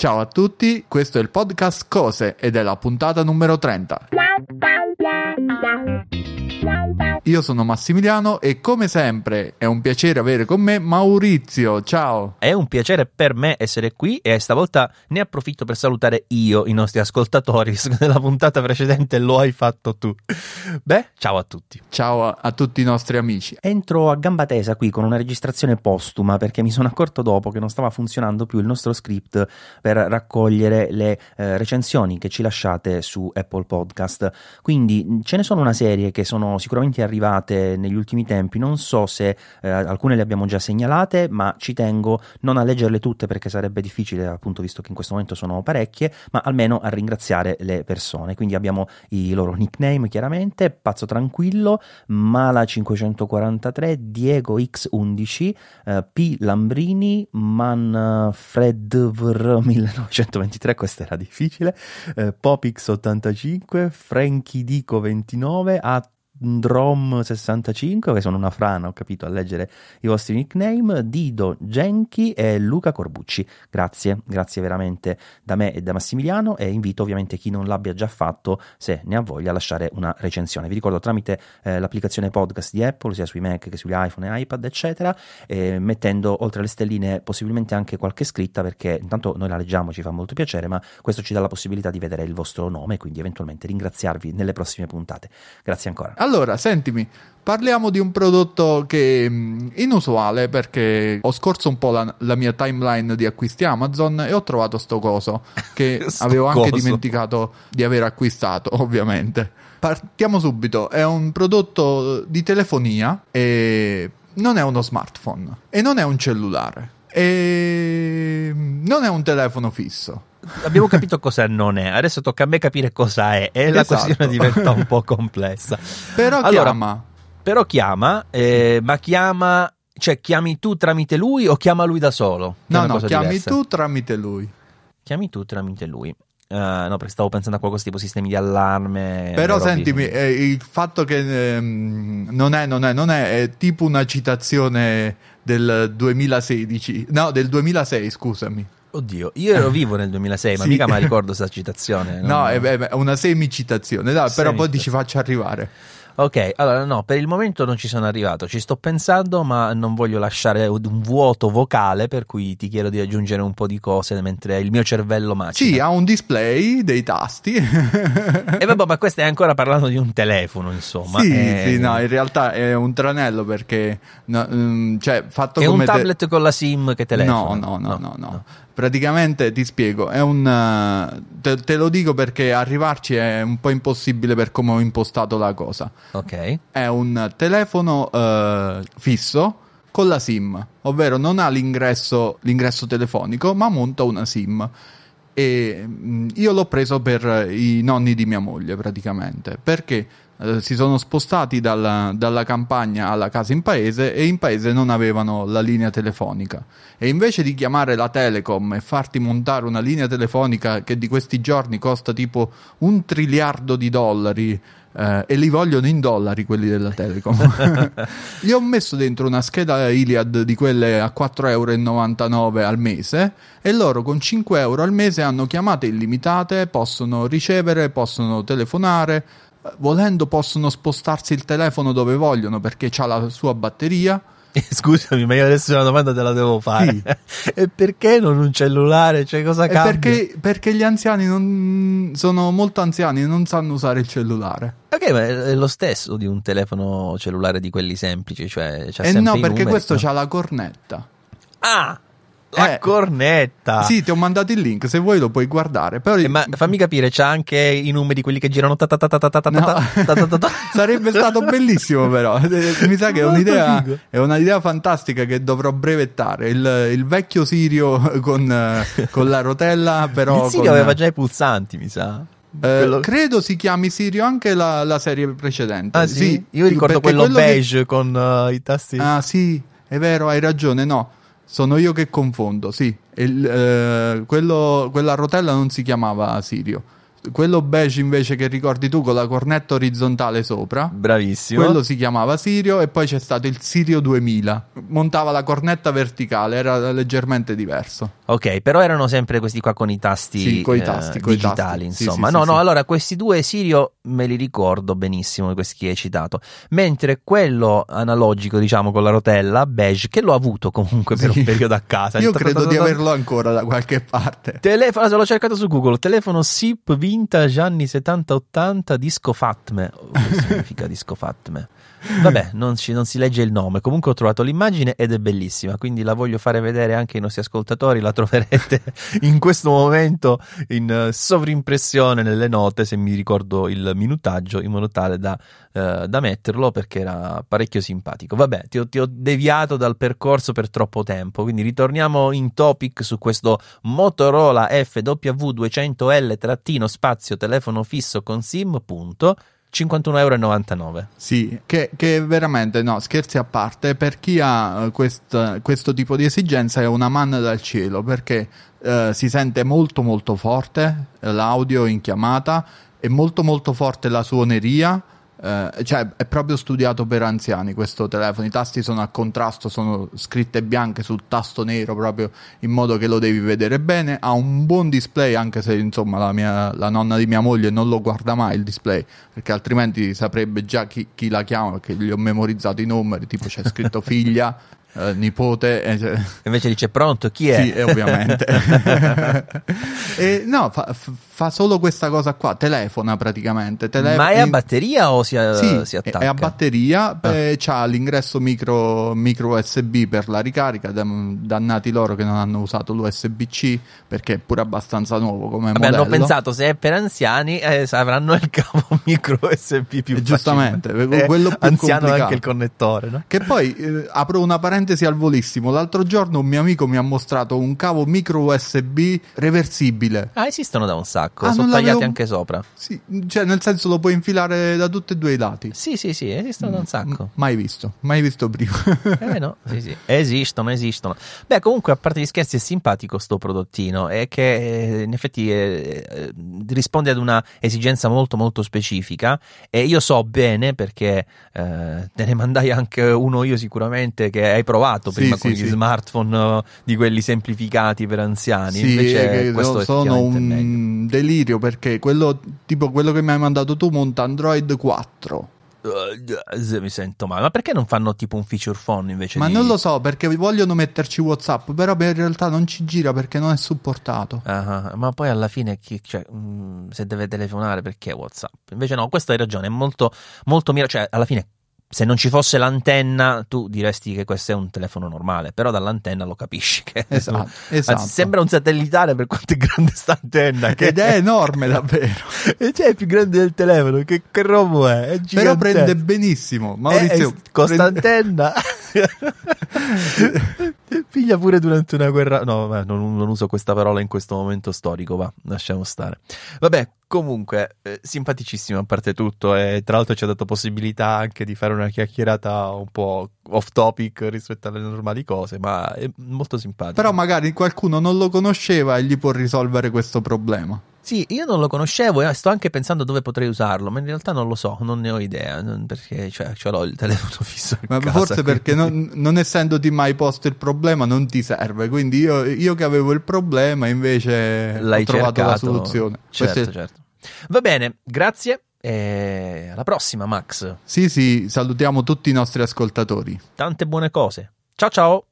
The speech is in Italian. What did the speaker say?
Ciao a tutti, questo è il podcast Cose ed è la puntata numero 30. Io sono Massimiliano e come sempre è un piacere avere con me Maurizio. Ciao. È un piacere per me essere qui e stavolta ne approfitto per salutare io i nostri ascoltatori, visto che nella puntata precedente lo hai fatto tu. Beh, ciao a tutti. Ciao a, a tutti i nostri amici. Entro a gamba tesa qui con una registrazione postuma perché mi sono accorto dopo che non stava funzionando più il nostro script per raccogliere le eh, recensioni che ci lasciate su Apple Podcast. Quindi ce ne sono una serie che sono sicuramente arrivate negli ultimi tempi, non so se eh, alcune le abbiamo già segnalate, ma ci tengo non a leggerle tutte perché sarebbe difficile, appunto, visto che in questo momento sono parecchie, ma almeno a ringraziare le persone. Quindi abbiamo i loro nickname chiaramente, Pazzo Tranquillo, Mala 543, Diego X11, eh, P Lambrini, Manfred 1923, questa era difficile, eh, Popix 85, Frankie Dico 29, A Drom65, che sono una frana, ho capito, a leggere i vostri nickname, Dido Genchi e Luca Corbucci. Grazie, grazie veramente da me e da Massimiliano e invito ovviamente chi non l'abbia già fatto, se ne ha voglia, a lasciare una recensione. Vi ricordo tramite eh, l'applicazione podcast di Apple, sia sui Mac che sugli iPhone e iPad, eccetera, eh, mettendo oltre alle stelline possibilmente anche qualche scritta, perché intanto noi la leggiamo, ci fa molto piacere, ma questo ci dà la possibilità di vedere il vostro nome e quindi eventualmente ringraziarvi nelle prossime puntate. Grazie ancora. Allora, sentimi, parliamo di un prodotto che è inusuale perché ho scorso un po' la, la, mia timeline di acquisti Amazon e ho trovato sto coso che sto avevo anche coso. dimenticato di aver acquistato, ovviamente. Partiamo subito, è un prodotto di telefonia e non è uno smartphone e non è un cellulare e non è un telefono fisso. Abbiamo capito cosa non è, adesso tocca a me capire cosa è e la Esatto. questione diventa un po' complessa. Però Allora, chiama Però chiama, eh, ma chiama, cioè chiami tu tramite lui o chiama lui da solo? No, no, chiami diversa. tu tramite lui. Chiami tu tramite lui. Eh, no, perché stavo pensando a qualcosa tipo sistemi di allarme. Però sentimi, eh, il fatto che ehm, non è, non è, non è, è tipo una citazione del 2016, no, del 2006, scusami. Oddio, io ero vivo nel 2006, ma Sì. mica mi ricordo questa citazione. No, è, è una semicitazione, dai, però poi ti ci Semicitazione. faccio arrivare. Ok, allora no, per il momento non ci sono arrivato, ci sto pensando, ma non voglio lasciare un vuoto vocale, per cui ti chiedo di aggiungere un po' di cose mentre il mio cervello macina. Sì, ha un display, dei tasti. E vabbè, ma questo è ancora parlando di un telefono, insomma. sì, Eh, sì, no, in realtà è un tranello perché, no, mm, cioè, fatto È un come te- tablet con la SIM che telefona. No, no, no, no, no. Praticamente ti spiego, è un eh, te, te lo dico perché arrivarci è un po' impossibile per come ho impostato la cosa. Ok. È un telefono eh, fisso con la SIM, ovvero non ha l'ingresso, l'ingresso telefonico, ma monta una SIM. E mh, io l'ho preso per i nonni di mia moglie praticamente perché eh, si sono spostati dalla, dalla campagna alla casa in paese e in paese non avevano la linea telefonica e invece di chiamare la Telecom e farti montare una linea telefonica che di questi giorni costa tipo un triliardo di dollari eh, e li vogliono in dollari quelli della Telecom. Gli ho messo dentro una scheda Iliad di quelle a 4,99 euro al mese e loro con 5 euro al mese hanno chiamate illimitate, possono ricevere, possono telefonare, volendo possono spostarsi il telefono dove vogliono perché ha la sua batteria. Scusami, ma io adesso una domanda te la devo fare. e perché non un cellulare? Cioè, cosa E cambia? perché, perché gli anziani non, sono molto anziani e non sanno usare il cellulare. Ok, ma è lo stesso di un telefono cellulare di quelli semplici, cioè c'ha E sempre no, perché numeri, questo no? c'ha la cornetta. Ah, la Eh. cornetta. Sì, ti ho mandato il link, se vuoi lo puoi guardare. Però Eh, ma fammi capire, c'ha anche i numeri quelli che girano ta ta ta ta No. Sarebbe stato bellissimo, però. Mi sa che è un'idea, è un'idea fantastica che dovrò brevettare. Il, il vecchio Sirio con, con la rotella, però. Il Sirio con- aveva già i pulsanti, mi sa. eh, Quello- Credo si chiami Sirio anche la, la serie precedente. Ah sì? Io ricordo quello, che- beige con eh, i tasti. Ah, sì, è vero, hai ragione. No, sono io che confondo. Sì, Il, eh, quello- quella rotella non si chiamava Sirio. Quello beige invece che ricordi tu con la cornetta orizzontale sopra. Bravissimo. Quello si chiamava Sirio e poi c'è stato il Sirio 2000. Montava la cornetta verticale, era leggermente diverso. Ok, però erano sempre questi qua con i tasti, Sì, coi tasti, eh, coi digitali, tasti. Sì, insomma. sì, no, sì, no, sì. allora questi due Sirio me li ricordo benissimo, questi che hai citato. Mentre quello analogico, diciamo, con la rotella beige, che l'ho avuto comunque per un periodo a casa. Io credo di averlo ancora da qualche parte. Telefono, l'ho cercato su Google, telefono SIP vintage anni 70-80 disco Fatme. Oh, Che significa disco Fatme? Vabbè, non, ci- non si legge il nome. Comunque ho trovato l'immagine ed è bellissima, quindi la voglio fare vedere anche ai nostri ascoltatori. La troverete in questo momento in eh, sovrimpressione nelle note, se mi ricordo il minutaggio, in modo tale da, eh, da metterlo perché era parecchio simpatico. Vabbè, ti ho, ti ho deviato dal percorso per troppo tempo, quindi ritorniamo in topic su questo Motorola FW200L trattino spazio telefono fisso con SIM punto 51,99 euro. Sì, che, che veramente, no, scherzi a parte, per chi ha eh, quest- questo tipo di esigenza è una manna dal cielo, perché eh, si sente molto molto forte eh, l'audio in chiamata, è molto molto forte la suoneria, eh, cioè è proprio studiato per anziani questo telefono, i tasti sono a contrasto, sono scritte bianche sul tasto nero proprio in modo che lo devi vedere bene, ha un buon display anche se insomma la, mia, la nonna di mia moglie non lo guarda mai il display perché altrimenti saprebbe già chi, chi la chiama perché gli ho memorizzato i numeri, tipo c'è scritto figlia, eh, nipote, e cioè- Invece dice pronto, chi è? sì, eh, ovviamente. e no, fa, fa solo questa cosa qua, telefona praticamente. telef- Ma è a batteria o si, Sì, si attacca? è a batteria, Ah. eh, c'ha l'ingresso micro, micro USB per la ricarica, da- dannati loro che non hanno usato l'USB-C perché è pure abbastanza nuovo come Vabbè, modello. hanno pensato se è per anziani eh, avranno il cavo micro USB più Eh, giustamente, quello più anziano complicato. anche il connettore, no? Che poi eh, apro una parentesi al volissimo. L'altro giorno un mio amico mi ha mostrato un cavo micro USB reversibile. Ah, esistono da un sacco, Ah, sono tagliati l'avevo- anche sopra. Sì, cioè nel senso lo puoi infilare da tutti e due i lati. Sì, sì, sì, esistono da un sacco. M- Mai visto, mai visto prima. Eh no, sì, sì. Esistono, esistono. Beh, comunque, a parte gli scherzi, è simpatico sto prodottino e che eh, in effetti eh, eh, risponde ad una esigenza molto, molto specifica. E io so bene perché eh, te ne mandai anche uno io sicuramente che hai provato Sì, prima sì, con gli sì. smartphone eh, di quelli semplificati per anziani. Sì, Invece, che questo sono è meglio. un delirio perché quello tipo quello che mi hai mandato tu monta Android 4. Uh, mi sento male. Ma perché non fanno tipo un feature phone invece Ma di... non lo so perché vogliono metterci WhatsApp, però in realtà non ci gira perché non è supportato. Ah, ma poi alla fine chi, cioè, mm, se deve telefonare perché WhatsApp? Invece no, questo hai ragione, è molto, molto mira, cioè alla fine se non ci fosse l'antenna tu diresti che questo è un telefono normale, però dall'antenna lo capisci che Esatto, Anzi, esatto. sembra un satellitare per quanto è grande sta antenna che Ed è enorme davvero. e cioè, è più grande del telefono, che, che robo è? È Però prende benissimo. Maurizio, Eh, eh, con sta prende- antenna piglia pure durante una guerra no vabbè, non, non uso questa parola in questo momento storico va lasciamo stare vabbè comunque eh, simpaticissimo a parte tutto e tra l'altro ci ha dato possibilità anche di fare una chiacchierata un po' off topic rispetto alle normali cose ma è molto simpatico Però magari qualcuno non lo conosceva e gli può risolvere questo problema. Sì, io non lo conoscevo e sto anche pensando dove potrei usarlo, ma in realtà non lo so, non ne ho idea, perché cioè, ce l'ho il telefono fisso Ma casa, forse quindi- perché non, non essendoti mai posto il problema non ti serve. Quindi io, io che avevo il problema invece l'hai ho trovato la cercato. soluzione. Certo, è- certo. Va bene, grazie e alla prossima Max. Sì, sì, salutiamo tutti i nostri ascoltatori. Tante buone cose. Ciao ciao.